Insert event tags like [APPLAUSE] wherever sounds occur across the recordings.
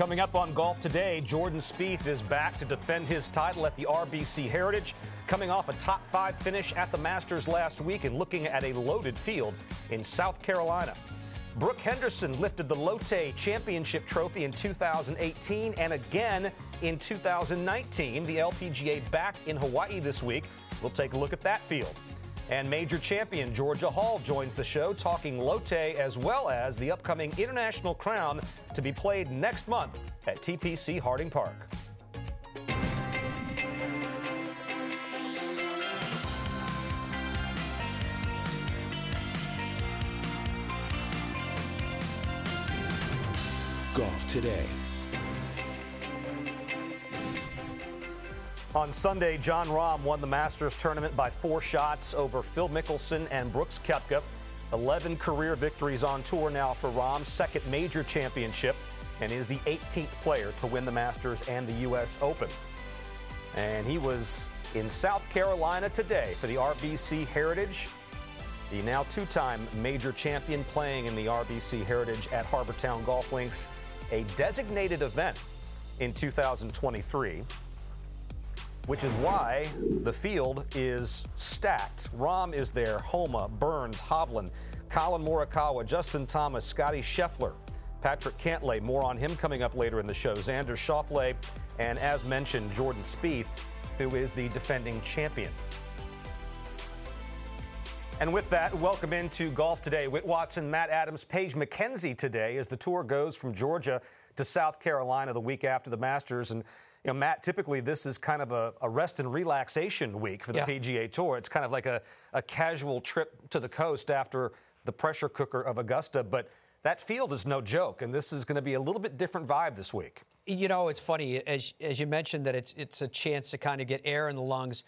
Coming up on Golf Today, Jordan Spieth is back to defend his title at the RBC Heritage, coming off a top five finish at the Masters last week and looking at a loaded field in South Carolina. Brooke Henderson lifted the Lotte Championship Trophy in 2018 and again in 2019. The LPGA back in Hawaii this week. We'll take a look at that field. And major champion Georgia Hall joins the show talking Lotte as well as the upcoming International Crown to be played next month at TPC Harding Park. Golf today. On Sunday, Jon Rahm won the Masters tournament by four shots over Phil Mickelson and Brooks Koepka. 11 career victories on tour now for Rahm, second major championship, and is the 18th player to win the Masters and the U.S. Open. And he was in South Carolina today for the RBC Heritage. The now two time major champion playing in the RBC Heritage at Harbour Town Golf Links, a designated event in 2023 which is why the field is stacked. Rahm is there, Homa, Burns, Hovland, Collin Morikawa, Justin Thomas, Scottie Scheffler, Patrick Cantlay. More on him coming up later in the show. Xander Schauffele, and as mentioned, Jordan Spieth, who is the defending champion. And with that, welcome into Golf Today. Whit Watson, Matt Adams, Paige McKenzie today as the tour goes from Georgia to South Carolina the week after the Masters. And you know, Matt, typically this is kind of a, a rest and relaxation week for the yeah. PGA Tour. It's kind of like a, a casual trip to the coast after the pressure cooker of Augusta. But that field is no joke, and this is going to be a little bit different vibe this week. You know, it's funny as as you mentioned that it's it's a chance to kind of get air in the lungs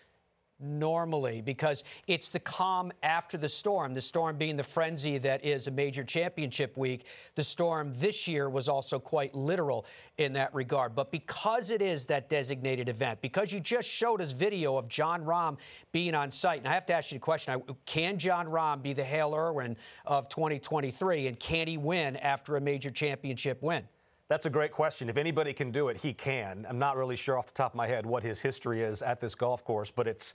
normally because it's the calm after the storm, the storm being the frenzy that is a major championship week. The storm this year was also quite literal in that regard. But because it is that designated event, because you just showed us video of Jon Rahm being on site, and I have to ask you a question can Jon Rahm be the Hale Irwin of 2023, and can he win after a major championship win? That's a great question. If anybody can do it, he can. I'm not really sure off the top of my head what his history is at this golf course, but it's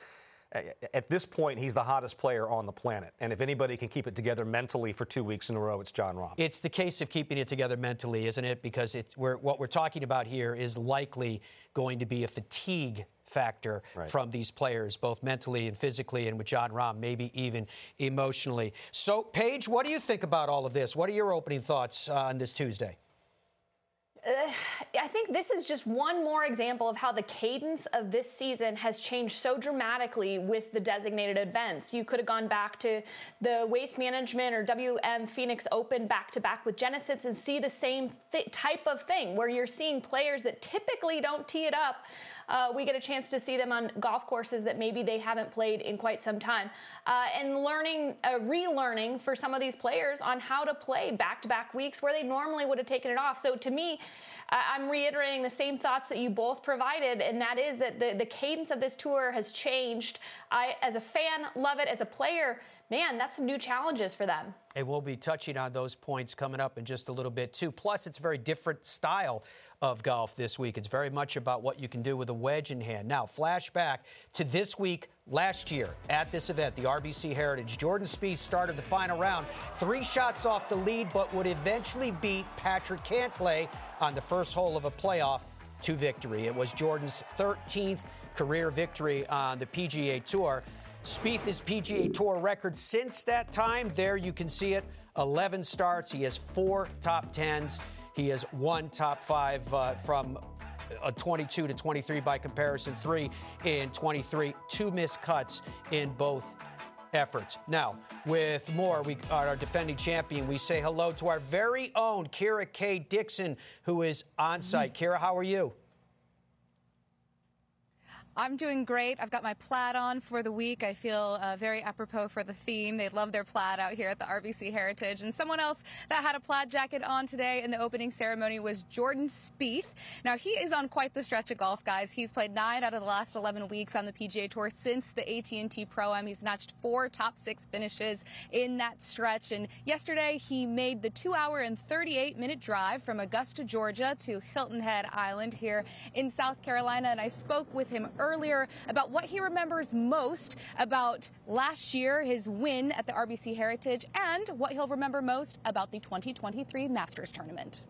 at this point, he's the hottest player on the planet. And if anybody can keep it together mentally for two weeks in a row, it's Jon Rahm. It's the case of keeping it together mentally, isn't it? Because it's, we're, what we're talking about here is likely going to be a fatigue factor right. from these players, both mentally and physically, and with Jon Rahm, maybe even emotionally. So, Paige, what do you think about all of this? What are your opening thoughts uh, on this Tuesday? I think this is just one more example of how the cadence of this season has changed so dramatically with the designated events. You could have gone back to the Waste Management or WM Phoenix Open back to back with Genesis and see the same th- type of thing where you're seeing players that typically don't tee it up uh, we get a chance to see them on golf courses that maybe they haven't played in quite some time. Uh, and learning, uh, relearning for some of these players on how to play back to back weeks where they normally would have taken it off. So to me, I'm reiterating the same thoughts that you both provided, and that is that the, the cadence of this tour has changed. I, as a fan, love it. As a player, man, that's some new challenges for them. And we'll be touching on those points coming up in just a little bit, too. Plus, it's a very different style of golf this week. It's very much about what you can do with a wedge in hand. Now, flashback to this week last year at this event, the RBC Heritage. Jordan Spieth started the final round, three shots off the lead, but would eventually beat Patrick Cantlay on the first hole of a playoff to victory. It was Jordan's 13th career victory on the PGA Tour. Spieth's PGA Tour record since that time, there you can see it 11 starts. He has four top tens. He has one top five uh, from a 22 to 23 by comparison, three in 23, two missed cuts in both efforts. Now, with more, we are our defending champion. We say hello to our very own Kira K. Dixon, who is on site. Kira, how are you? I'm doing great. I've got my plaid on for the week. I feel uh, very apropos for the theme. They love their plaid out here at the RBC Heritage. And someone else that had a plaid jacket on today in the opening ceremony was Jordan Spieth. Now, he is on quite the stretch of golf, guys. He's played nine out of the last 11 weeks on the PGA Tour since the AT&T Pro-Am. He's notched four top six finishes in that stretch. And yesterday, he made the two hour and 38 minute drive from Augusta, Georgia to Hilton Head Island here in South Carolina. And I spoke with him earlier earlier about what he remembers most about last year, his win at the RBC Heritage, and what he'll remember most about the 2023 Masters Tournament.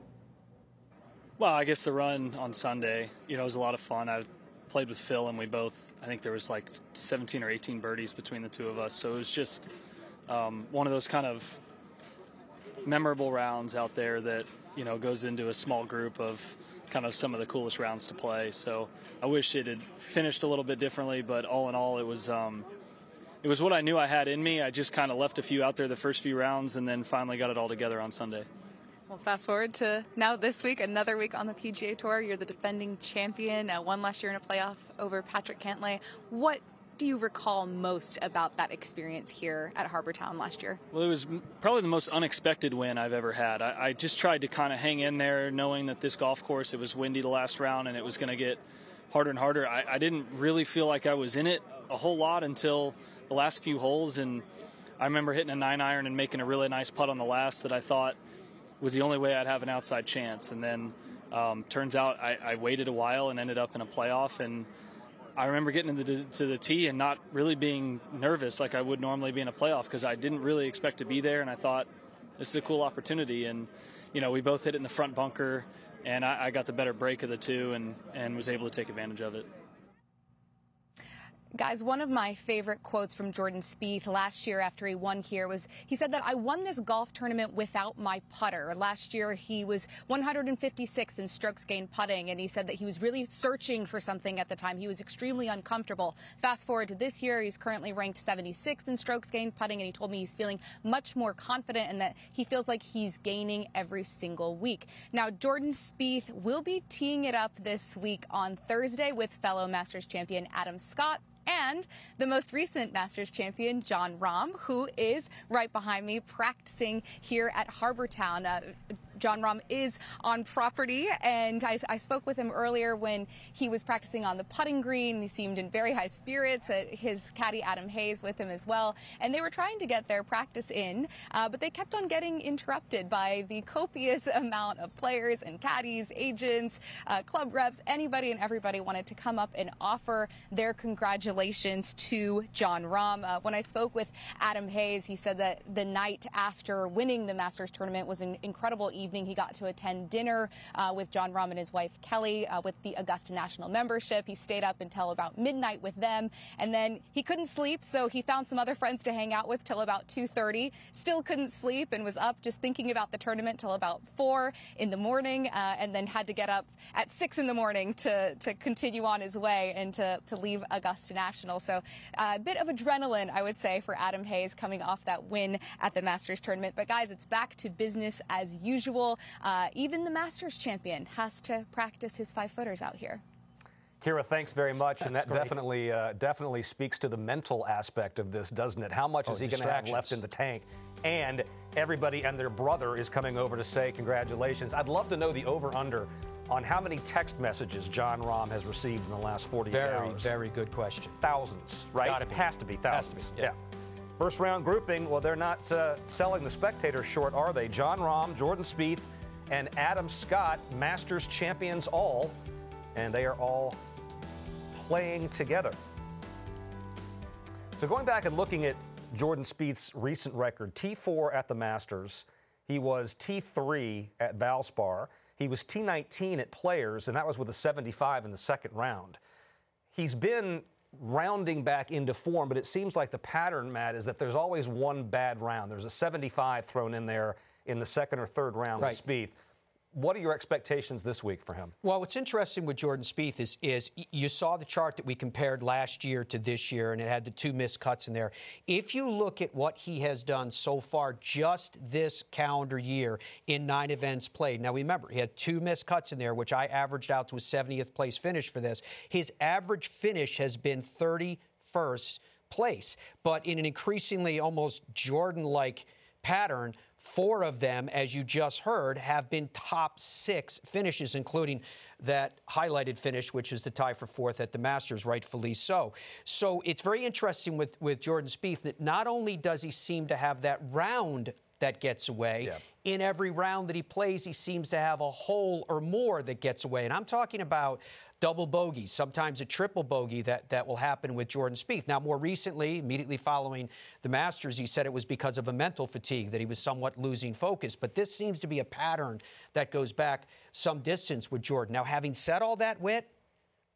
Well, I guess the run on Sunday, you know, was a lot of fun. I played with Phil, and we both, I think there was like 17 or 18 birdies between the two of us. So it was just um, one of those kind of memorable rounds out there that, you know, goes into a small group of kind of some of the coolest rounds to play. So I wish it had finished a little bit differently, but all in all, it was um, it was what I knew I had in me. I just kind of left a few out there the first few rounds, and then finally got it all together on Sunday. Well, fast forward to now this week, another week on the PGA Tour. You're the defending champion. Uh, one last year in a playoff over Patrick Cantlay. What do you recall most about that experience here at Harbour Town last year? Well, it was probably the most unexpected win I've ever had. I, I just tried to kind of hang in there, knowing that this golf course it was windy the last round and it was going to get harder and harder. I, I didn't really feel like I was in it a whole lot until the last few holes, and I remember hitting a nine iron and making a really nice putt on the last that I thought was the only way I'd have an outside chance. And then um, turns out I, I waited a while and ended up in a playoff and I remember getting to the, to the tee and not really being nervous like I would normally be in a playoff because I didn't really expect to be there, and I thought this is a cool opportunity. And you know, we both hit it in the front bunker, and I, I got the better break of the two, and and was able to take advantage of it. Guys, one of my favorite quotes from Jordan Spieth last year after he won here was he said that I won this golf tournament without my putter. Last year he was 156th in strokes gained putting and he said that he was really searching for something at the time. He was extremely uncomfortable. Fast forward to this year, he's currently ranked 76th in strokes gained putting and he told me he's feeling much more confident and that he feels like he's gaining every single week. Now, Jordan Spieth will be teeing it up this week on Thursday with fellow Masters champion Adam Scott and the most recent Masters champion, Jon Rahm, who is right behind me practicing here at Harbour Town. Uh, Jon Rahm is on property, and I, I, spoke with him earlier when he was practicing on the putting green. He seemed in very high spirits. Uh, his caddy Adam Hayes with him as well, and they were trying to get their practice in, uh, but they kept on getting interrupted by the copious [LAUGHS] amount of players and caddies, agents, uh, club reps, anybody and everybody wanted to come up and offer their congratulations to Jon Rahm. Uh, when I spoke with Adam Hayes, he said that the night after winning the Masters tournament was an incredible evening evening, he got to attend dinner uh, with Jon Rahm and his wife Kelly uh, with the Augusta National membership. He stayed up until about midnight with them, and then he couldn't sleep, so he found some other friends to hang out with till about 2:30. Still couldn't sleep and was up just thinking about the tournament till about four in the morning, uh, and then had to get up at six in the morning to to continue on his way and to to leave Augusta National. So uh, a bit of adrenaline, I would say, for Adam Hayes coming off that win at the Masters tournament. But guys, it's back to business as usual usual. Uh, even the Masters champion has to practice his five footers out here. Kira, thanks very much, and that definitely uh, definitely speaks to the mental aspect of this, doesn't it? How much oh, is he going to have left in the tank? And everybody and their brother is coming over to say congratulations. I'd love to know the over/under on how many text messages Jon Rahm has received in the last 40 very, hours. Very, very good question. Thousands, right? Gotta it be. has to be thousands. To be, yeah. yeah. First round grouping, well, they're not uh, selling the spectators short, are they? Jon Rahm, Jordan Spieth, and Adam Scott, Masters champions all, and they are all playing together. So going back and looking at Jordan Spieth's recent record, T4 at the Masters, he was T3 at Valspar, he was T19 at Players, and that was with a 75 in the second round. He's been rounding back into form, but it seems like the pattern, Matt, is that there's always one bad round. There's a 75 thrown in there in the second or third round right. with Spieth. What are your expectations this week for him? Well, what's interesting with Jordan Spieth is is you saw the chart that we compared last year to this year, and it had the two missed cuts in there. If you look at what he has done so far, just this calendar year in nine events played. Now remember, he had two missed cuts in there, which I averaged out to a 70th place finish for this. His average finish has been 31st place, but in an increasingly almost Jordan-like pattern Four of them, as you just heard, have been top six finishes, including that highlighted finish, which is the tie for fourth at the Masters, rightfully so. So it's very interesting with, with Jordan Spieth that not only does he seem to have that round that gets away. Yeah. In every round that he plays, he seems to have a hole or more that gets away. And I'm talking about double bogeys, sometimes a triple bogey that, that will happen with Jordan Spieth. Now, more recently, immediately following the Masters, he said it was because of a mental fatigue that he was somewhat losing focus. But this seems to be a pattern that goes back some distance with Jordan. Now, having said all that, Whit,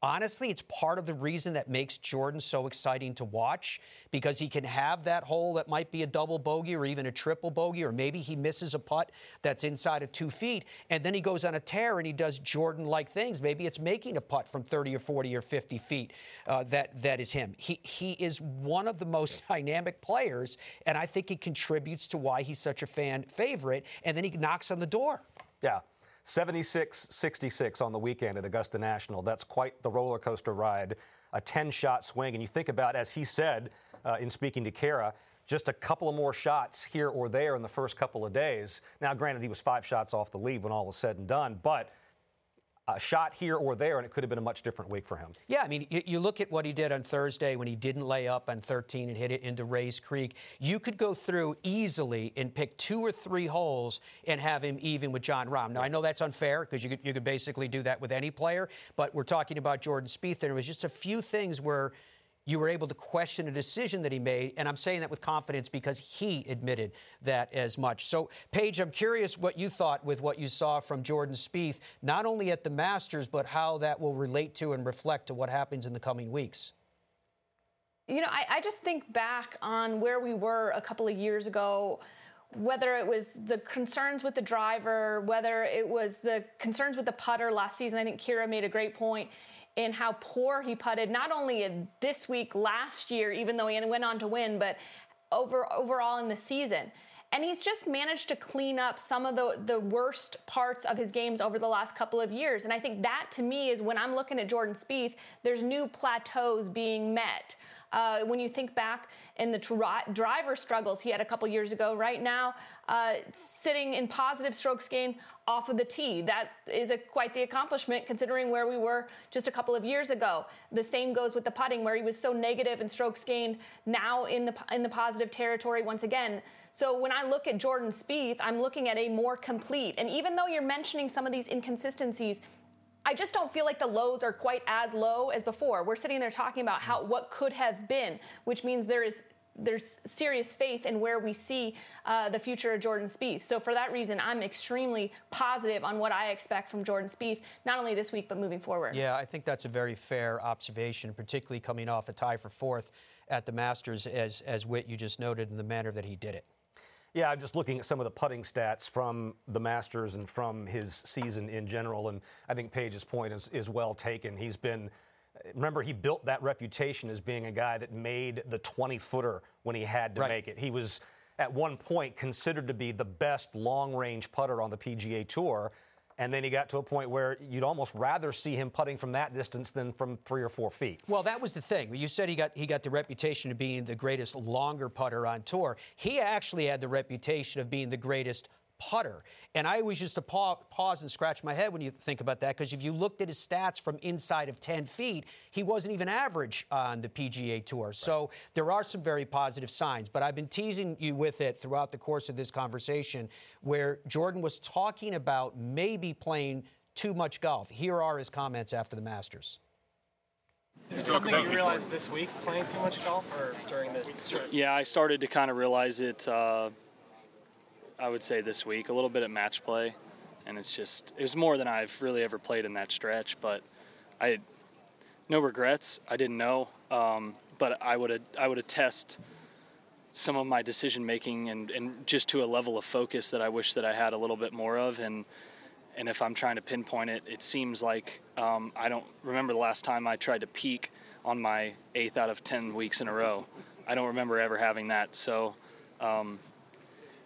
honestly, it's part of the reason that makes Jordan so exciting to watch because he can have that hole that might be a double bogey or even a triple bogey, or maybe he misses a putt that's inside of two feet, and then he goes on a tear and he does Jordan like things. Maybe it's making a putt from 30 or 40 or 50 feet uh, that, that is him. He, he is one of the most [LAUGHS] dynamic players, and I think it contributes to why he's such a fan favorite, and then he knocks on the door. Yeah. 76 66 on the weekend at Augusta National. That's quite the roller coaster ride, a 10 shot swing. And you think about, as he said uh, in speaking to Kira, just a couple of more shots here or there in the first couple of days. Now, granted, he was five shots off the lead when all was said and done, but shot here or there, and it could have been a much different week for him. Yeah, I mean, you, you, look at what he did on Thursday when he didn't lay up on 13 and hit it into Rae's Creek. You could go through easily and pick two or three holes and have him even with Jon Rahm. Now, I know that's unfair because you could, you could basically do that with any player, but we're talking about Jordan Spieth. There was just a few things where – you were able to question a decision that he made. And I'm saying that with confidence because he admitted that as much. So, Paige, I'm curious what you thought with what you saw from Jordan Spieth, not only at the Masters, but how that will relate to and reflect to what happens in the coming weeks. You know, I, I just think back on where we were a couple of years ago whether it was the concerns with the driver, whether it was the concerns with the putter last season, I think Kira made a great point in how poor he putted, not only this week, last year, even though he went on to win, but over overall in the season. And he's just managed to clean up some of the, the worst parts of his games over the last couple of years. And I think that to me is when I'm looking at Jordan Spieth, there's new plateaus being met. Uh, when you think back in the tri- driver struggles he had a couple years ago, right now uh, sitting in positive strokes gain off of the tee. That is a, quite the accomplishment considering where we were just a couple of years ago. The same goes with the putting, where he was so negative in strokes gained, now in the in the positive territory once again. So when I look at Jordan Spieth, I'm looking at a more complete. And even though you're mentioning some of these inconsistencies, I just don't feel like the lows are quite as low as before. We're sitting there talking about how what could have been, which means there is there's serious faith in where we see uh, the future of Jordan Spieth. So for that reason, I'm extremely positive on what I expect from Jordan Spieth, not only this week but moving forward. Yeah, I think that's a very fair observation, particularly coming off a tie for fourth at the Masters, as as Whit you just noted, in the manner that he did it. Yeah, I'm just looking at some of the putting stats from the Masters and from his season in general, and I think Paige's point is, is well taken. He's been remember he built that reputation as being a guy that made the 20 footer when he had to right. make it. He was at one point considered to be the best long range putter on the PGA Tour. And then he got to a point where you'd almost rather see him putting from that distance than from three or four feet. Well, that was the thing. You said he got he got the reputation of being the greatest longer putter on tour. He actually had the reputation of being the greatest putter. And I always used to pause and scratch my head when you think about that, because if you looked at his stats from inside of 10 feet, he wasn't even average on the PGA Tour. Right. So there are some very positive signs. But I've been teasing you with it throughout the course of this conversation, where Jordan was talking about maybe playing too much golf. Here are his comments after the Masters. Is it something you realized this week playing too much golf or during the stretch? Yeah, I started to kind of realize it. Uh, I would say this week, a little bit at match play, and it's just it was more than I've really ever played in that stretch. But I no regrets. I didn't know, um, but I would I would attest some of my decision making and, and just to a level of focus that I wish that I had a little bit more of and and if I'm trying to pinpoint it, it seems like um, I don't remember the last time I tried to peak on my eighth out of 10 weeks in a row. I don't remember ever having that. So, um,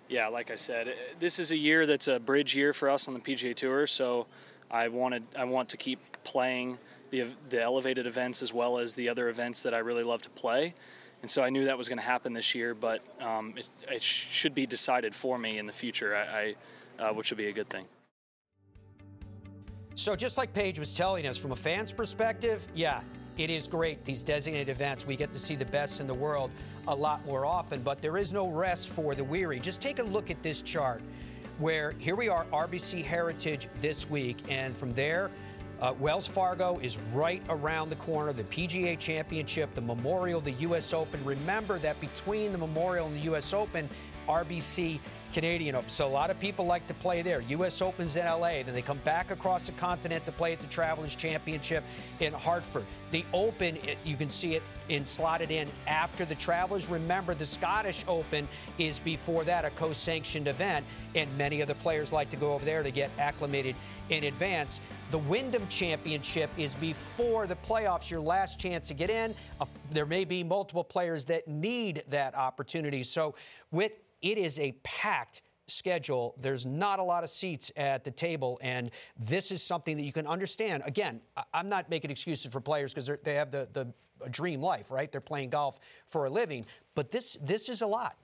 yeah, like I said, this is a year that's a bridge year for us on the PGA Tour. So, I wanted I want to keep playing the the elevated events as well as the other events that I really love to play. And so I knew that was going to happen this year, but um, it, it, should be decided for me in the future, I, I uh, which would be a good thing. So, just like Paige was telling us, from a fan's perspective, yeah, it is great. These designated events, we get to see the best in the world a lot more often, but there is no rest for the weary. Just take a look at this chart where here we are, RBC Heritage this week, and from there, uh, Wells Fargo is right around the corner. The PGA Championship, the Memorial, the U.S. Open. Remember that between the Memorial and the U.S. Open, RBC Canadian Open. So a lot of people like to play there. U.S. Opens in L.A. Then they come back across the continent to play at the Travelers Championship in Hartford. The Open, it, you can see it in slotted in after the Travelers. Remember, the Scottish Open is before that a co-sanctioned event, and many of the players like to go over there to get acclimated in advance. The Wyndham Championship is before the playoffs, your last chance to get in. Uh, there may be multiple players that need that opportunity. So, with it is a packed schedule. There's not a lot of seats at the table, and this is something that you can understand. Again, I'm not making excuses for players because they have the, the dream life, right? They're playing golf for a living, but this this is a lot.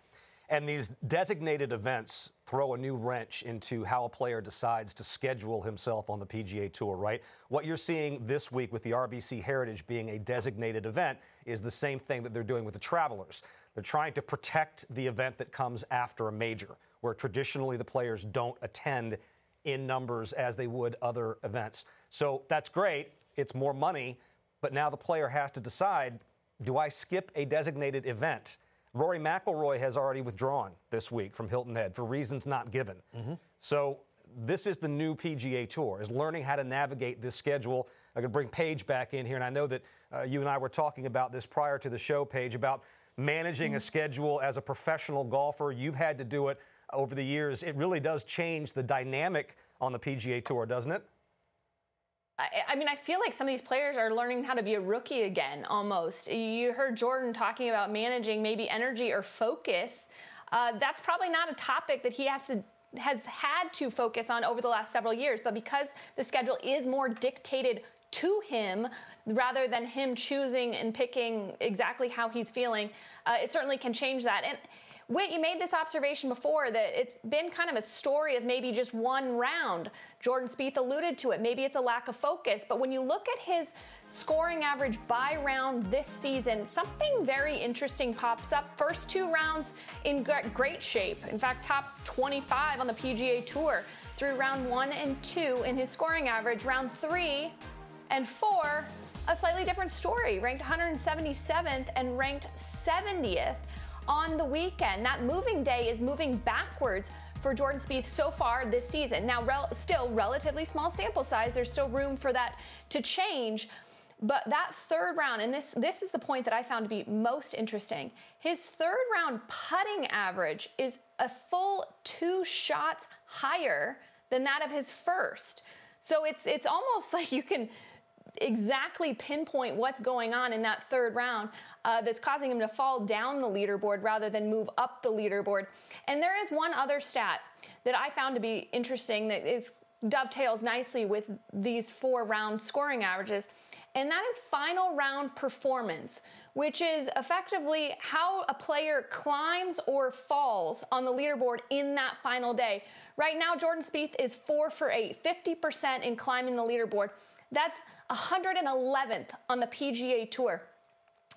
And these designated events throw a new wrench into how a player decides to schedule himself on the PGA Tour, right? What you're seeing this week with the RBC Heritage being a designated event is the same thing that they're doing with the Travelers. They're trying to protect the event that comes after a major, where traditionally the players don't attend in numbers as they would other events. So that's great. It's more money, but now the player has to decide do I skip a designated event? Rory McIlroy has already withdrawn this week from Hilton Head for reasons not given. Mm-hmm. So this is the new PGA Tour, is learning how to navigate this schedule. I could bring Paige back in here, and I know that uh, you and I were talking about this prior to the show, Paige, about managing a mm-hmm. schedule as a professional golfer. You've had to do it over the years. It really does change the dynamic on the PGA Tour, doesn't it? I, mean, I feel like some of these players are learning how to be a rookie again almost. You heard Jordan talking about managing maybe energy or focus. Uh, that's probably not a topic that he has to has had to focus on over the last several years, but because the schedule is more dictated to him rather than him choosing and picking exactly how he's feeling, uh, it certainly can change that. And Whit, you made this observation before that it's been kind of a story of maybe just one round. Jordan Spieth alluded to it. Maybe it's a lack of focus. But when you look at his scoring average by round this season, something very interesting pops up. First two rounds in great shape. In fact, top 25 on the PGA Tour through round one and two in his scoring average. Round three and four, a slightly different story, ranked 177th and ranked 70th on the weekend. That moving day is moving backwards for Jordan Spieth so far this season. Now, rel- still relatively small sample size. There's still room for that to change. But that third round, and this this is the point that I found to be most interesting. His third round putting average is a full two shots higher than that of his first. So it's it's almost [LAUGHS] like you can exactly pinpoint what's going on in that third round uh, that's causing him to fall down the leaderboard rather than move up the leaderboard. And there is one other stat that I found to be interesting that is dovetails nicely with these four round scoring averages, and that is final round performance, which is effectively how a player climbs or falls on the leaderboard in that final day. Right now, Jordan Spieth is four for eight, 50% in climbing the leaderboard. That's 111th on the PGA Tour.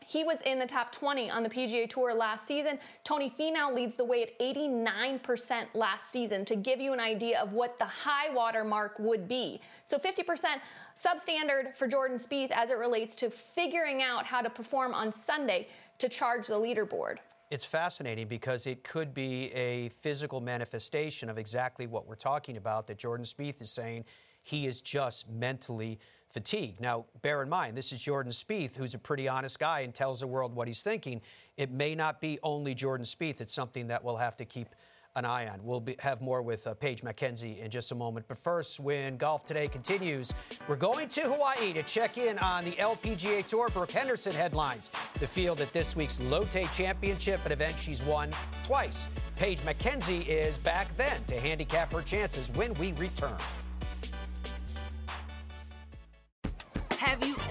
He was in the top 20 on the PGA Tour last season. Tony Finau leads the way at 89% last season to give you an idea of what the high water mark would be. So 50% substandard for Jordan Spieth as it relates to figuring out how to perform on Sunday to charge the leaderboard. It's fascinating because it could be a physical manifestation of exactly what we're talking about that Jordan Spieth is saying he is just mentally fatigued. Now, bear in mind, this is Jordan Spieth, who's a pretty honest guy and tells the world what he's thinking. It may not be only Jordan Spieth, it's something that we'll have to keep an eye on. We'll be, have more with uh, Paige McKenzie in just a moment. But first, when Golf Today continues, we're going to Hawaii to check in on the LPGA Tour. Brooke Henderson headlines the field at this week's Lotte Championship, an event she's won twice. Paige McKenzie is back then to handicap her chances when we return.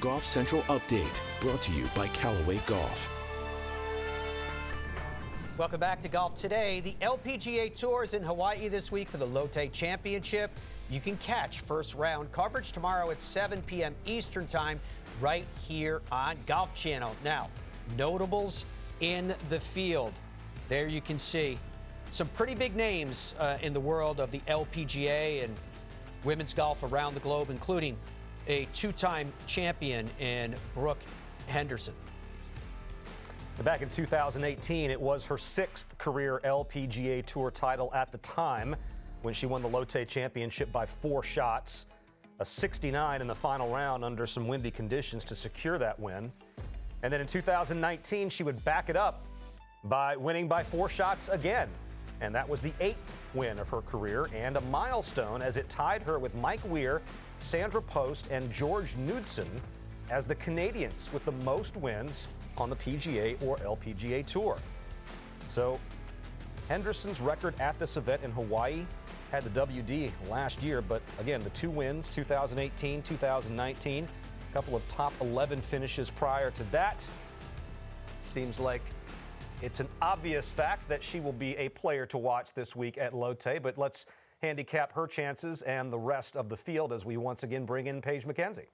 Golf Central Update, brought to you by Callaway Golf. Welcome back to Golf Today. The LPGA Tour is in Hawaii this week for the Lotte Championship. You can catch first round coverage tomorrow at 7 p.m. Eastern Time right here on Golf Channel. Now, notables in the field. There you can see some pretty big names uh, in the world of the LPGA and women's golf around the globe, including a two time champion in Brooke Henderson. Back in 2018, it was her sixth career LPGA Tour title at the time when she won the Lotte Championship by four shots, a 69 in the final round under some windy conditions to secure that win. And then in 2019, she would back it up by winning by four shots again. And that was the eighth win of her career and a milestone as it tied her with Mike Weir Sandra Post and George Knudson as the Canadians with the most wins on the PGA or LPGA Tour. So Henderson's record at this event in Hawaii had the WD last year, but again, the two wins, 2018, 2019, a couple of top 11 finishes prior to that. Seems like it's an obvious fact that she will be a player to watch this week at Lotte, but let's handicap her chances and the rest of the field as we once again bring in Paige McKenzie.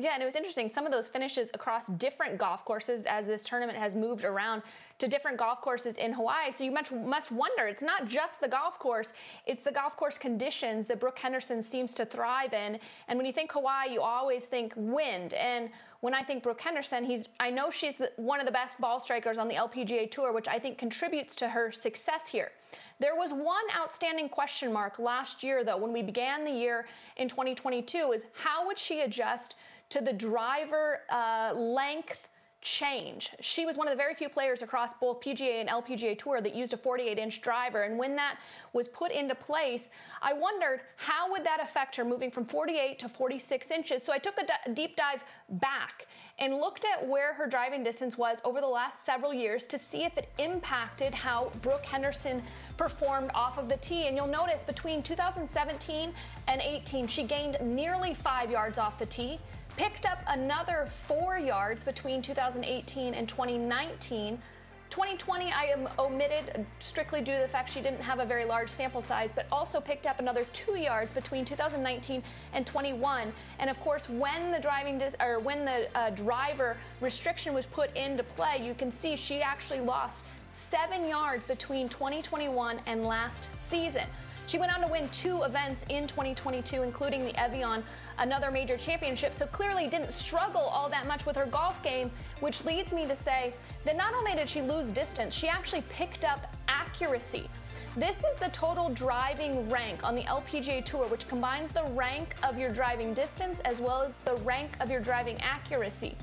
Yeah, and it was interesting. Some of those finishes across different golf courses as this tournament has moved around to different golf courses in Hawaii. So you must wonder, it's not just the golf course, it's the golf course conditions that Brooke Henderson seems to thrive in. And when you think Hawaii, you always think wind. And when I think Brooke Henderson, he's I know she's the, one of the best ball strikers on the LPGA Tour, which I think contributes to her success here. There was one outstanding question mark last year, though, when we began the year in 2022, is how would she adjust to the driver uh, length change. She was one of the very few players across both PGA and LPGA Tour that used a 48-inch driver, and when that was put into place, I wondered how would that affect her moving from 48 to 46 inches. So I took a d- deep dive back and looked at where her driving distance was over the last several years to see if it impacted how Brooke Henderson performed off of the tee. And you'll notice between 2017 and 18, she gained nearly five yards off the tee picked up another four yards between 2018 and 2019. 2020, I am omitted strictly due to the fact she didn't have a very large sample size, but also picked up another two yards between 2019 and 21. And of course, when the driving dis- or when the uh, driver restriction was put into play, you can see she actually lost seven yards between 2021 and last season. She went on to win two events in 2022, including the Evian, another major championship, so clearly didn't struggle all that much with her golf game, which leads me to say that not only did she lose distance, she actually picked up accuracy. This is the total driving rank on the LPGA Tour, which combines the rank of your driving distance as well as the rank of your driving accuracy.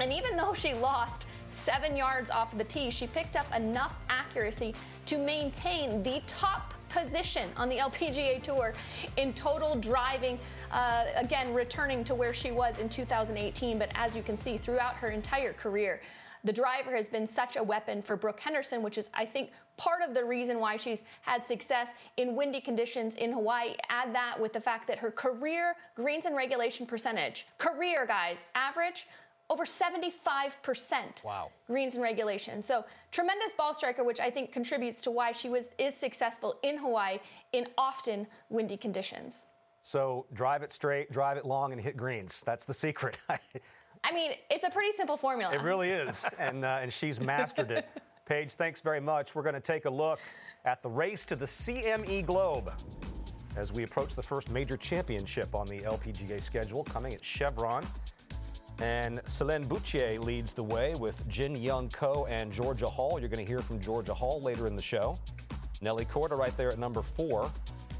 And even though she lost seven yards off the tee, she picked up enough accuracy to maintain the top position on the LPGA Tour in total driving, uh, again, returning to where she was in 2018. But as you can see, throughout her entire career, the driver has been such a weapon for Brooke Henderson, which is, I think, part of the reason why she's had success in windy conditions in Hawaii. Add that with the fact that her career greens and regulation percentage, career guys, average over 75% wow. greens and regulation. So tremendous ball striker, which I think contributes to why she was is successful in Hawaii in often windy conditions. So drive it straight, drive it long, and hit greens. That's the secret. [LAUGHS] I mean, it's a pretty simple formula. It really is, and uh, and she's mastered it. [LAUGHS] Paige, thanks very much. We're going to take a look at the race to the CME Globe as we approach the first major championship on the LPGA schedule, coming at Chevron. And Celine Boutier leads the way with Jin Young Ko and Georgia Hall. You're going to hear from Georgia Hall later in the show. Nelly Korda right there at number four.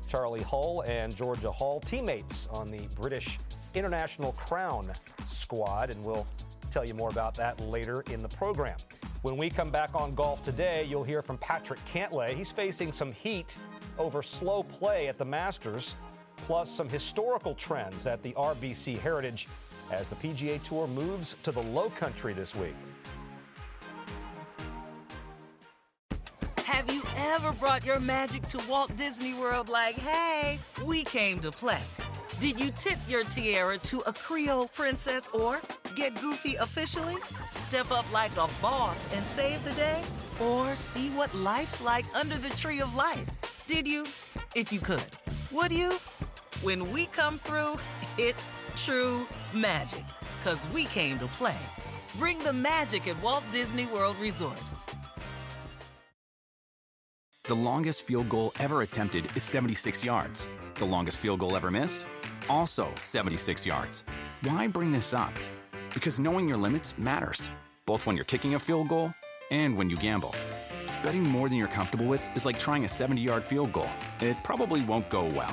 Charley Hull and Georgia Hall, teammates on the British International Crown squad, and we'll tell you more about that later in the program. When we come back on Golf Today, you'll hear from Patrick Cantlay. He's facing some heat over slow play at the Masters, plus some historical trends at the RBC Heritage as the PGA Tour moves to the low country this week. Have you ever brought your magic to Walt Disney World like, hey, we came to play? Did you tip your tiara to a Creole princess or get goofy officially? Step up like a boss and save the day? Or see what life's like under the tree of life? Did you? If you could. Would you? When we come through, it's true magic. Cause we came to play. Bring the magic at Walt Disney World Resort. The longest field goal ever attempted is 76 yards. The longest field goal ever missed? Also 76 yards. Why bring this up? Because knowing your limits matters, both when you're kicking a field goal and when you gamble. Betting more than you're comfortable with is like trying a 70 yard field goal. It probably won't go well.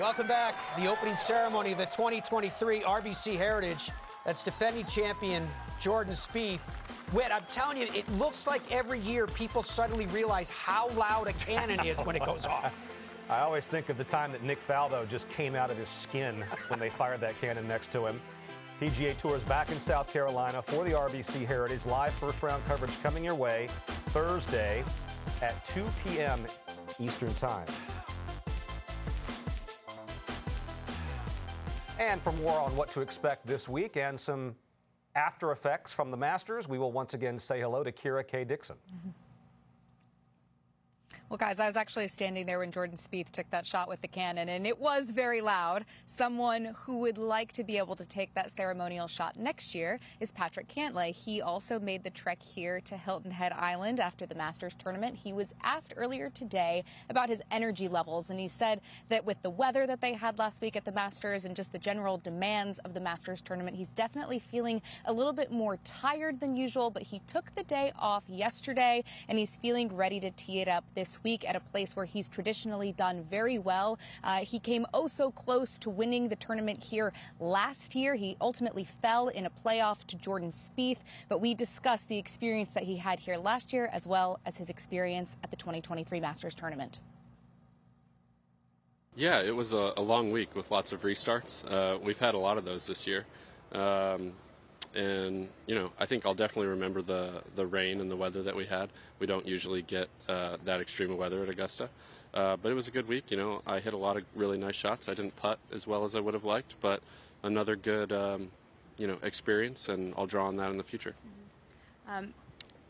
Welcome back. The opening ceremony of the 2023 RBC Heritage. That's defending champion Jordan Spieth. Whit, I'm telling you, it looks like every year people suddenly realize how loud a cannon is when it goes off. [LAUGHS] I always think of the time that Nick Faldo just came out of his skin when they fired that cannon next to him. PGA Tour is back in South Carolina for the RBC Heritage. Live first round coverage coming your way Thursday at 2 p.m. Eastern Time. And for more on what to expect this week and some after effects from the Masters, we will once again say hello to Kira K. Dixon. Mm-hmm. Well, guys, I was actually standing there when Jordan Spieth took that shot with the cannon, and it was very loud. Someone who would like to be able to take that ceremonial shot next year is Patrick Cantlay. He also made the trek here to Hilton Head Island after the Masters tournament. He was asked earlier today about his energy levels, and he said that with the weather that they had last week at the Masters and just the general demands of the Masters tournament, he's definitely feeling a little bit more tired than usual, but he took the day off yesterday, and he's feeling ready to tee it up this week at a place where he's traditionally done very well. Uh, he came oh so close to winning the tournament here last year. He ultimately fell in a playoff to Jordan Spieth, but we discussed the experience that he had here last year as well as his experience at the 2023 Masters tournament. Yeah, it was a, a long week with lots of restarts. Uh, we've had a lot of those this year. Um, and you know, I think I'll definitely remember the the rain and the weather that we had. We don't usually get uh, that extreme of weather at Augusta, uh, but it was a good week. You know, I hit a lot of really nice shots. I didn't putt as well as I would have liked, but another good um, you know experience, and I'll draw on that in the future. Um,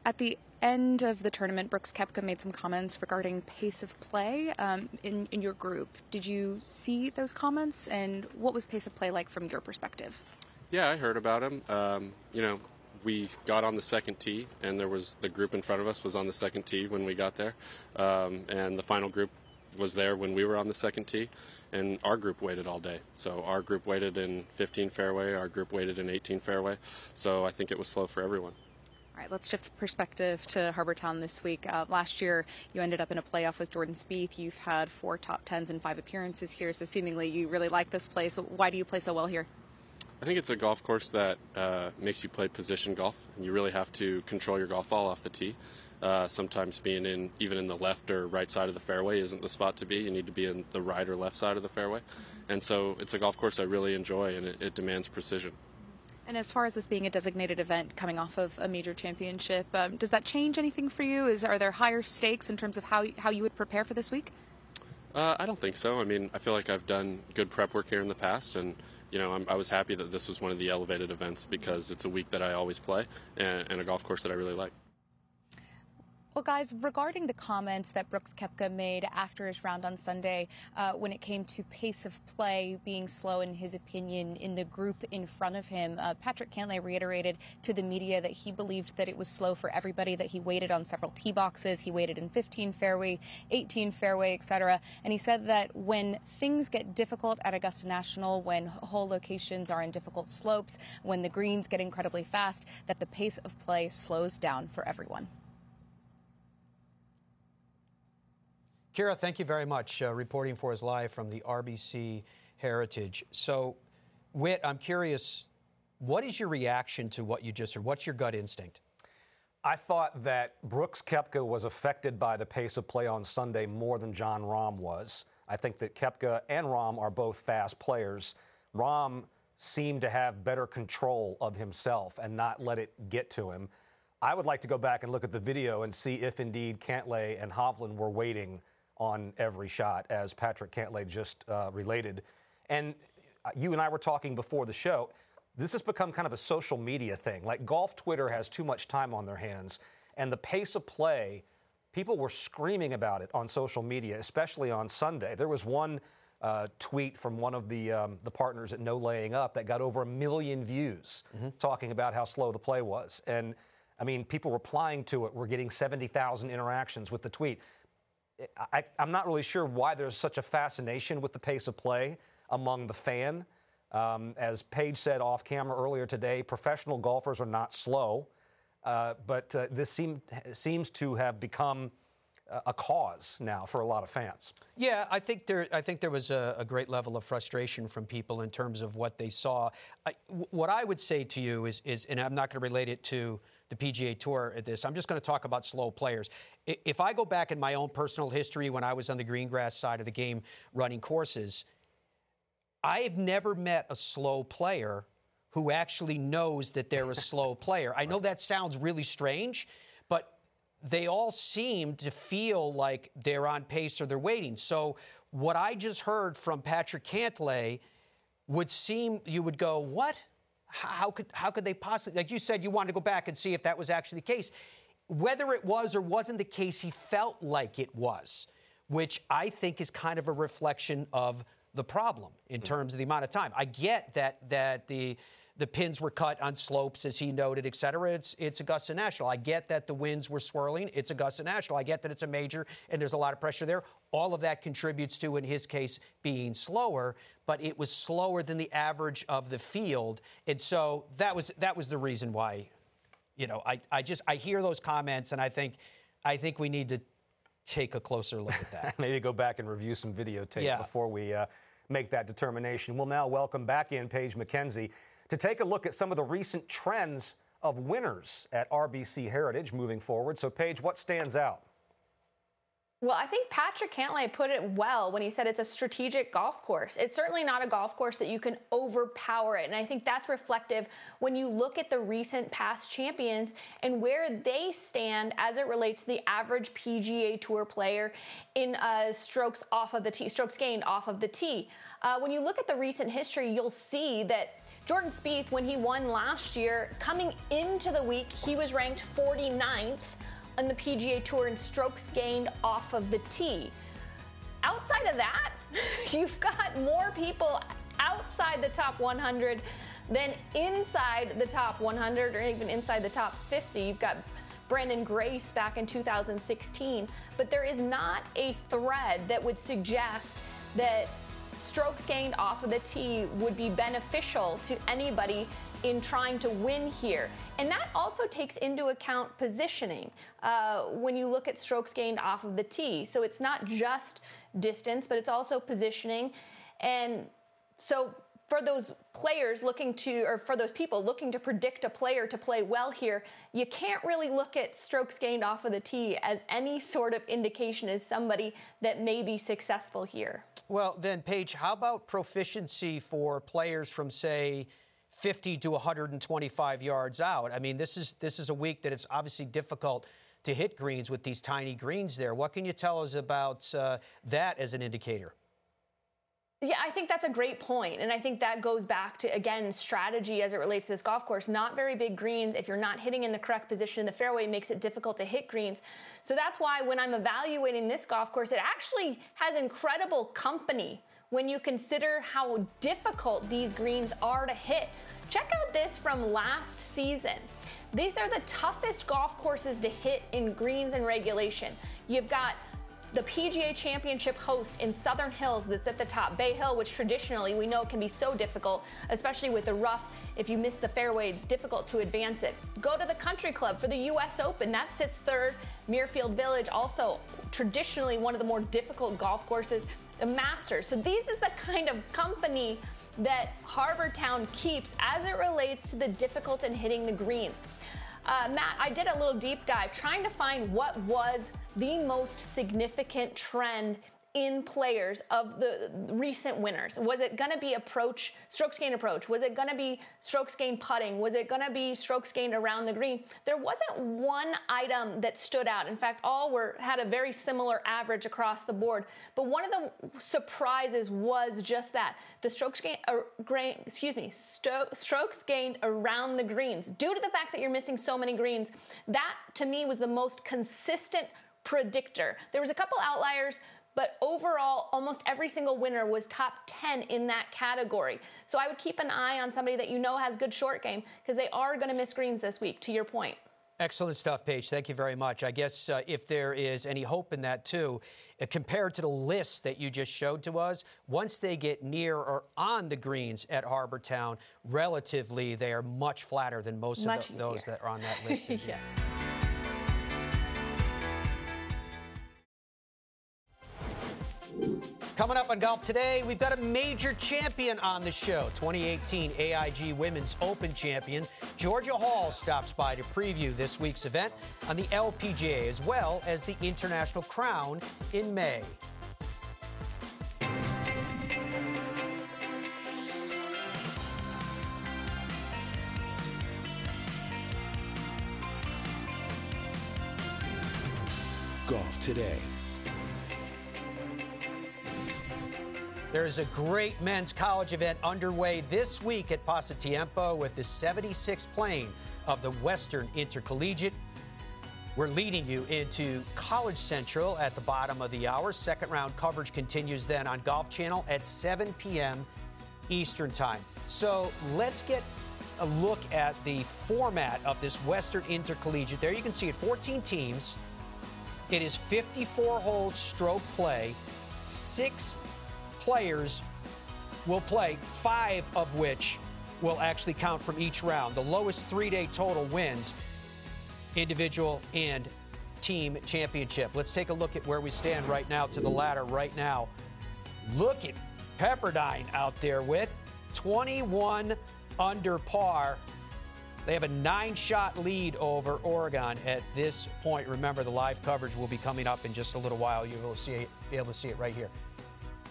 at the end of the tournament, Brooks Koepka made some comments regarding pace of play um, in, in your group. Did you see those comments, and what was pace of play like from your perspective? Yeah, I heard about him. Um, you know, we got on the second tee, and there was the group in front of us was on the second tee when we got there, um, and the final group was there when we were on the second tee, and our group waited all day. So our group waited in 15 fairway, our group waited in 18 fairway. So I think it was slow for everyone. All right, let's shift perspective to Harbour Town this week. Uh, last year, you ended up in a playoff with Jordan Spieth. You've had four top tens and five appearances here, so seemingly you really like this place. Why do you play so well here? I think it's a golf course that uh, makes you play position golf, and you really have to control your golf ball off the tee. Uh, sometimes being in even in the left or right side of the fairway isn't the spot to be. You need to be in the right or left side of the fairway, and so it's a golf course I really enjoy, and it, it demands precision. And as far as this being a designated event coming off of a major championship, um, does that change anything for you? Is are there higher stakes in terms of how how you would prepare for this week? Uh, I don't think so. I mean, I feel like I've done good prep work here in the past, and you know, I'm, i was happy that this was one of the elevated events because it's a week that I always play and, and a golf course that I really like. Well, guys, regarding the comments that Brooks Koepka made after his round on Sunday, uh, when it came to pace of play being slow, in his opinion, in the group in front of him, uh, Patrick Cantlay reiterated to the media that he believed that it was slow for everybody, that he waited on several tee boxes, he waited in 15 fairway, 18 fairway, etc. And he said that when things get difficult at Augusta National, when hole locations are in difficult slopes, when the greens get incredibly fast, that the pace of play slows down for everyone. Kira, thank you very much, uh, reporting for us live from the RBC Heritage. So, Whit, I'm curious, what is your reaction to what you just heard? What's your gut instinct? I thought that Brooks Koepka was affected by the pace of play on Sunday more than Jon Rahm was. I think that Koepka and Rahm are both fast players. Rahm seemed to have better control of himself and not let it get to him. I would like to go back and look at the video and see if indeed Cantlay and Hovland were waiting on every shot, as Patrick Cantlay just uh, related. And uh, you and I were talking before the show. This has become kind of a social media thing. Like golf Twitter has too much time on their hands, and the pace of play, people were screaming about it on social media, especially on Sunday. There was one uh, tweet from one of the um, the partners at No Laying Up that got over a million views, mm-hmm. talking about how slow the play was. And I mean, people replying to it were getting 70,000 interactions with the tweet. I, am not really sure why there's such a fascination with the pace of play among the fan. Um, as Paige said off camera earlier today, professional golfers are not slow, uh, but uh, this seem, seems to have become a cause now for a lot of fans. Yeah, I think there. I think there was a, a great level of frustration from people in terms of what they saw. I, what I would say to you is, is, and I'm not going to relate it to the PGA Tour at this. I'm just going to talk about slow players. If I go back in my own personal history when I was on the green grass side of the game running courses, I have never met a slow player who actually knows that they're a slow [LAUGHS] player. I know that sounds really strange, they all seem to feel like they're on pace or they're waiting. So what I just heard from Patrick Cantlay would seem you would go, what? how could how could they possibly like you said you wanted to go back and see if that was actually the case whether it was or wasn't the case he felt like it was which i think is kind of a reflection of the problem in terms of the amount of time i get that that the the pins were cut on slopes, as he noted, et cetera. It's, it's Augusta National. I get that the winds were swirling. It's Augusta National. I get that it's a major and there's a lot of pressure there. All of that contributes to, in his case, being slower, but it was slower than the average of the field. And so that was, that was the reason why, you know, I, I just, I hear those comments and I think, I think we need to take a closer look at that. [LAUGHS] Maybe go back and review some videotape Yeah. before we uh, make that determination. We'll now welcome back in Paige McKenzie to take a look at some of the recent trends of winners at RBC Heritage moving forward. So, Paige, what stands out? Well, I think Patrick Cantlay put it well when he said it's a strategic golf course. It's certainly not a golf course that you can overpower it. And I think that's reflective when you look at the recent past champions and where they stand as it relates to the average PGA Tour player in uh, strokes off of the tee, strokes gained off of the tee. Uh, when you look at the recent history, you'll see that Jordan Spieth, when he won last year, coming into the week, he was ranked 49th on the PGA Tour in strokes gained off of the tee. Outside of that, [LAUGHS] you've got more people outside the top 100 than inside the top 100 or even inside the top 50. You've got Branden Grace back in 2016, but there is not a thread that would suggest that strokes gained off of the tee would be beneficial to anybody in trying to win here. And that also takes into account positioning uh, when you look at strokes gained off of the tee. So it's not just distance, but it's also positioning. And so for those players looking to, or for those people looking to predict a player to play well here, you can't really look at strokes gained off of the tee as any sort of indication as somebody that may be successful here. Well, then, Paige, how about proficiency for players from, say, 50 to 125 yards out? I mean, this is this is a week that it's obviously difficult to hit greens with these tiny greens there. What can you tell us about uh, that as an indicator? Yeah, I think that's a great point. And I think that goes back to, again, strategy as it relates to this golf course. Not very big greens. If you're not hitting in the correct position in the fairway, makes it difficult to hit greens. So that's why when I'm evaluating this golf course, it actually has incredible company when you consider how difficult these greens are to hit. Check out this from last season. These are the toughest golf courses to hit in greens and regulation. You've got the PGA Championship host in Southern Hills that's at the top. Bay Hill, which traditionally we know can be so difficult, especially with the rough, if you miss the fairway, difficult to advance it. Go to the Country Club for the US Open, that sits third. Muirfield Village, also traditionally one of the more difficult golf courses. The Masters. So these is the kind of company that Harbour Town keeps as it relates to the difficult in hitting the greens. Uh, Matt, I did a little deep dive trying to find what was the most significant trend in players of the recent winners? Was it going to be approach, strokes gained approach? Was it going to be strokes gained putting? Was it going to be strokes gained around the green? There wasn't one item that stood out. In fact, all were had a very similar average across the board. But one of the surprises was just that the strokes gained, uh, grain, excuse me, sto- strokes gained around the greens. Due to the fact that you're missing so many greens, that to me was the most consistent predictor. There was a couple outliers, but overall, almost every single winner was top 10 in that category. So I would keep an eye on somebody that you know has good short game because they are going to miss greens this week, to your point. Excellent stuff, Paige. Thank you very much. I guess uh, if there is any hope in that, too, uh, compared to the list that you just showed to us, once they get near or on the greens at Harbour Town, relatively, they are much flatter than most Much of the, those that are on that list. [LAUGHS] yeah. Coming up on Golf Today, we've got a major champion on the show. 2018 AIG Women's Open champion Georgia Hall stops by to preview this week's event on the LPGA as well as the International Crown in May. Golf today. There is a great men's college event underway this week at Pasatiempo with the 76th plane of the Western Intercollegiate. We're leading you into College Central at the bottom of the hour. Second round coverage continues then on Golf Channel at 7 p.m. Eastern Time. So let's get a look at the format of this Western Intercollegiate. There you can see it 14 teams. It is 54 holes stroke play, six players will play, five of which will actually count from each round. The lowest three day total wins, individual and team championship. Let's take a look at where we stand right now to the ladder right now. Look at Pepperdine out there with 21 under par. They have a nine shot lead over Oregon at this point. Remember, the live coverage will be coming up in just a little while. You will see it, be able to see it right here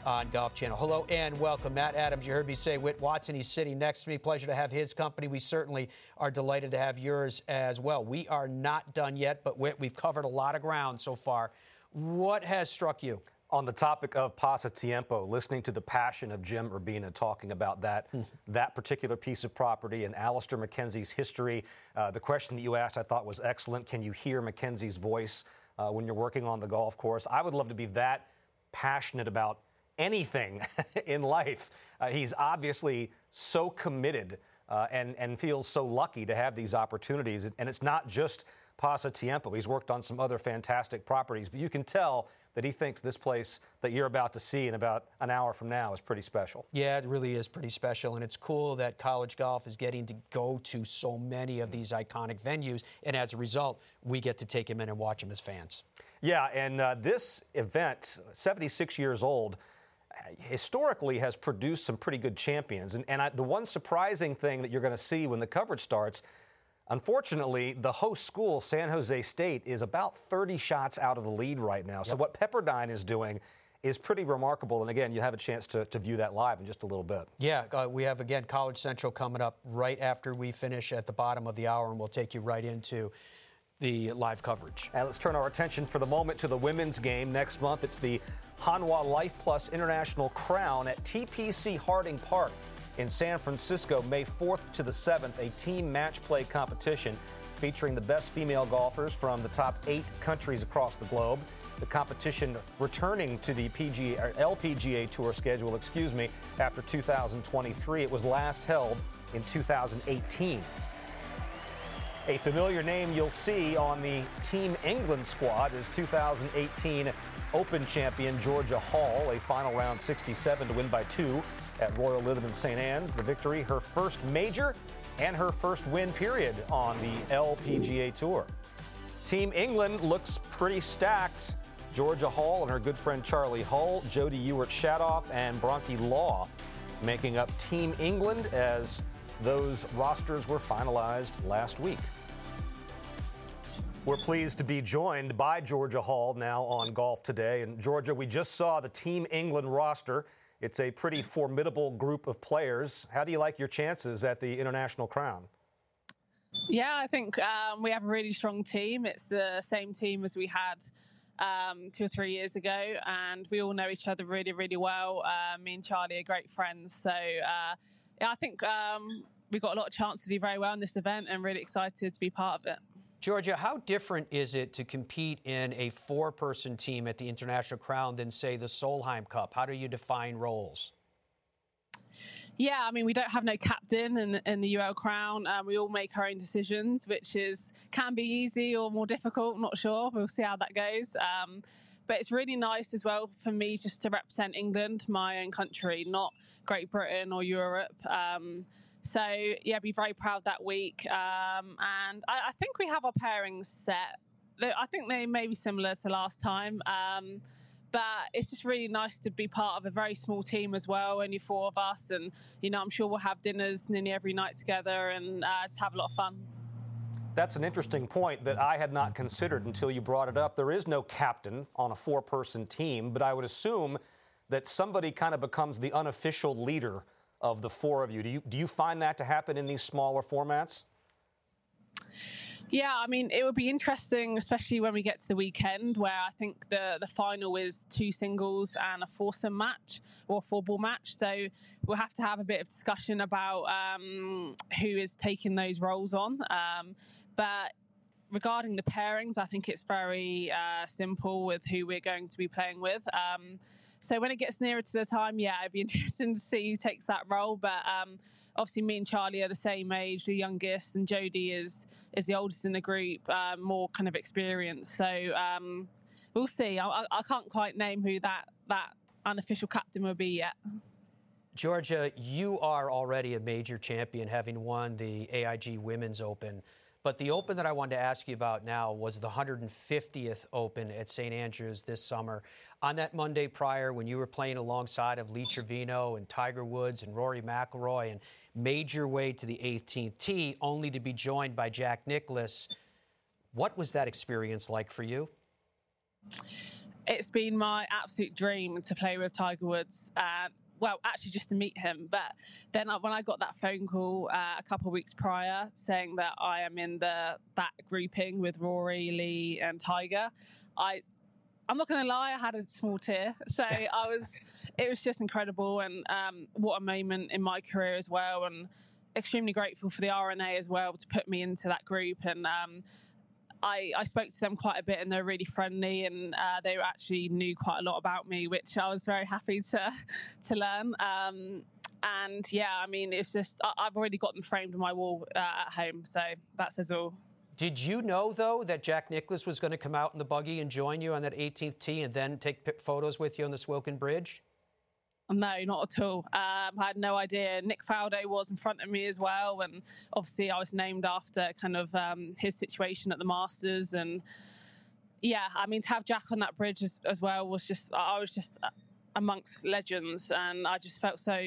on Golf Channel. Hello and welcome. Matt Adams, you heard me say Whit Watson. He's sitting next to me. Pleasure to have his company. We certainly are delighted to have yours as well. We are not done yet, but Whit, we've covered a lot of ground so far. What has struck you? On the topic of Pasatiempo, listening to the passion of Jim Urbina talking about that that particular piece of property and Alister MacKenzie's history, uh, the question that you asked I thought was excellent. Can you hear MacKenzie's voice uh, when you're working on the golf course? I would love to be that passionate about anything [LAUGHS] in life. Uh, he's obviously so committed uh, and, and feels so lucky to have these opportunities. And it's not just Pasatiempo. He's worked on some other fantastic properties, but you can tell that he thinks this place that you're about to see in about an hour from now is pretty special. Yeah, it really is pretty special. And it's cool that college golf is getting to go to so many of these iconic venues. And as a result, we get to take him in and watch him as fans. Yeah, and uh, this event, 76 years old, historically has produced some pretty good champions. And, and I, the one surprising thing that you're going to see when the coverage starts, unfortunately, the host school, San Jose State, is about 30 shots out of the lead right now. Yep. So what Pepperdine is doing is pretty remarkable. And again, you have a chance to, to view that live in just a little bit. Yeah, uh, we have again College Central coming up right after we finish at the bottom of the hour, and we'll take you right into the live coverage. And let's turn our attention for the moment to the women's game next month. It's the Hanwha Life Plus International Crown at TPC Harding Park in San Francisco, May 4th to the 7th, a team match play competition featuring the best female golfers from the top eight countries across the globe. The competition returning to the PGA, LPGA Tour schedule, excuse me, after 2023. It was last held in 2018. A familiar name you'll see on the Team England squad is 2018 Open champion Georgia Hall, a final round 67 to win by two at Royal Lytham and St. Anne's. The victory, her first major and her first win period on the LPGA Tour. Team England looks pretty stacked. Georgia Hall and her good friend Charley Hull, Jody Ewart Shadoff, and Bronte Law making up Team England as those rosters were finalized last week. We're pleased to be joined by Georgia Hall now on Golf Today. And Georgia, we just saw the Team England roster. It's a pretty formidable group of players. How do you like your chances at the International Crown? Yeah, I think um, we have a really strong team. It's the same team as we had um, two or three years ago, and we all know each other really, really well. Uh, me and Charley are great friends. So, uh, yeah, I think um, we've got a lot of chance to do very well in this event and really excited to be part of it. Georgia, how different is it to compete in a four person team at the International Crown than, say, the Solheim Cup? How do you define roles? Yeah, I mean, we don't have no captain in, in the UL Crown. Um, we all make our own decisions, which is can be easy or more difficult. Not sure. We'll see how that goes. Um, but it's really nice as well for me just to represent England, my own country, not Great Britain or Europe. Um, so yeah, be very proud that week. Um, and I, I, think we have our pairings set. I think they may be similar to last time. Um, but it's just really nice to be part of a very small team as well, only four of us. And, you know, I'm sure we'll have dinners nearly every night together and uh, just have a lot of fun. That's an interesting point that I had not considered until you brought it up. There is no captain on a four person team, but I would assume that somebody kind of becomes the unofficial leader of the four of you. Do you do you find that to happen in these smaller formats? Yeah, I mean, it would be interesting, especially when we get to the weekend, where I think the the final is two singles and a foursome match or four ball match. So we'll have to have a bit of discussion about um, who is taking those roles on. Um, but regarding the pairings, I think it's very uh, simple with who we're going to be playing with. Um, so when it gets nearer to the time, yeah, it'd be [LAUGHS] interesting to see who takes that role. But um, obviously, me and Charley are the same age, the youngest, and Jody is is the oldest in the group, uh, more kind of experienced. So um, we'll see. I, I, can't quite name who that that unofficial captain will be yet. Georgia, you are already a major champion, having won the AIG Women's Open But the Open that I wanted to ask you about now was the 150th Open at St. Andrews this summer. On that Monday prior, when you were playing alongside of Lee Trevino and Tiger Woods and Rory McIlroy and made your way to the 18th tee, only to be joined by Jack Nicklaus, what was that experience like for you? It's been my absolute dream to play with Tiger Woods. Uh, well, actually, just to meet him. But then when I got that phone call uh, a couple of weeks prior saying that I am in the that grouping with Rory, Lee, and Tiger, I I'm not going to lie, I had a small tear. [LAUGHS] So I was, it was just incredible, and um, what a moment in my career as well, and extremely grateful for the R&A as well to put me into that group and. Um, I, I, spoke to them quite a bit and they're really friendly and uh, they actually knew quite a lot about me, which I was very happy to [LAUGHS] to learn. Um, and yeah, I mean, it's just I, have already got them framed on my wall uh, at home, so that says all. Did you know though that Jack Nicklaus was going to come out in the buggy and join you on that 18th tee and then take photos with you on the Swilcan Bridge? No, not at all. Um, I had no idea. Nick Faldo was in front of me as well, and obviously I was named after kind of um, his situation at the Masters, and yeah, I mean to have Jack on that bridge as, as well was just I was just amongst legends, and I just felt so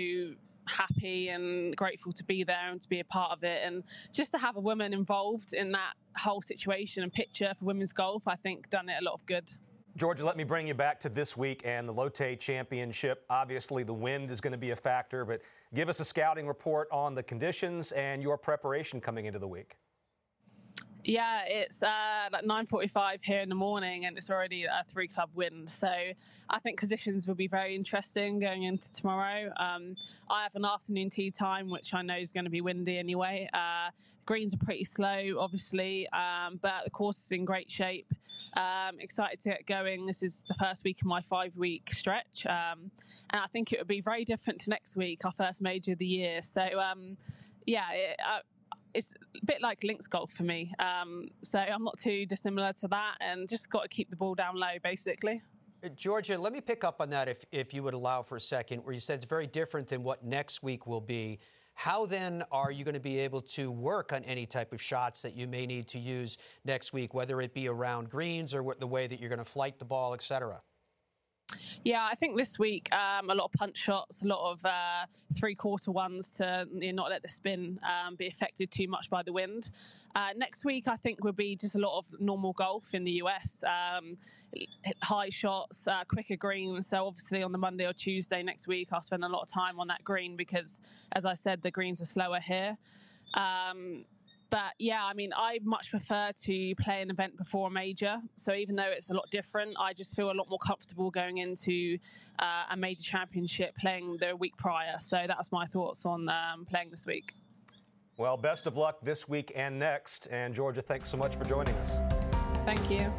happy and grateful to be there and to be a part of it, and just to have a woman involved in that whole situation and picture for women's golf, I think done it a lot of good. Georgia, let me bring you back to this week and the Lotte Championship. Obviously, the wind is going to be a factor, but give us a scouting report on the conditions and your preparation coming into the week. Yeah, it's uh, like 9:45 here in the morning, and it's already a three-club wind. So I think conditions will be very interesting going into tomorrow. Um, I have an afternoon tea time, which I know is going to be windy anyway. Uh, greens are pretty slow, obviously, um, but the course is in great shape. Um, excited to get going. This is the first week of my five-week stretch, um, and I think it would be very different to next week, our first major of the year. So um, yeah, it, uh, it's a bit like links golf for me. Um, so I'm not too dissimilar to that, and just got to keep the ball down low, basically. Uh, Georgia, let me pick up on that if, if you would allow for a second, where you said it's very different than what next week will be. How then are you going to be able to work on any type of shots that you may need to use next week, whether it be around greens or the way that you're going to flight the ball, et cetera? Yeah, I think this week um, a lot of punch shots, a lot of uh, three quarter ones to you know, not let the spin um, be affected too much by the wind. Uh, next week, I think will be just a lot of normal golf in the US. Um, high shots, uh, quicker greens. So obviously on the Monday or Tuesday next week, I'll spend a lot of time on that green because, as I said, the greens are slower here. Um, but yeah, I mean, I much prefer to play an event before a major. So even though it's a lot different, I just feel a lot more comfortable going into uh, a major championship playing the week prior. So that's my thoughts on um, playing this week. Well, best of luck this week and next. And Georgia, thanks so much for joining us. Thank you.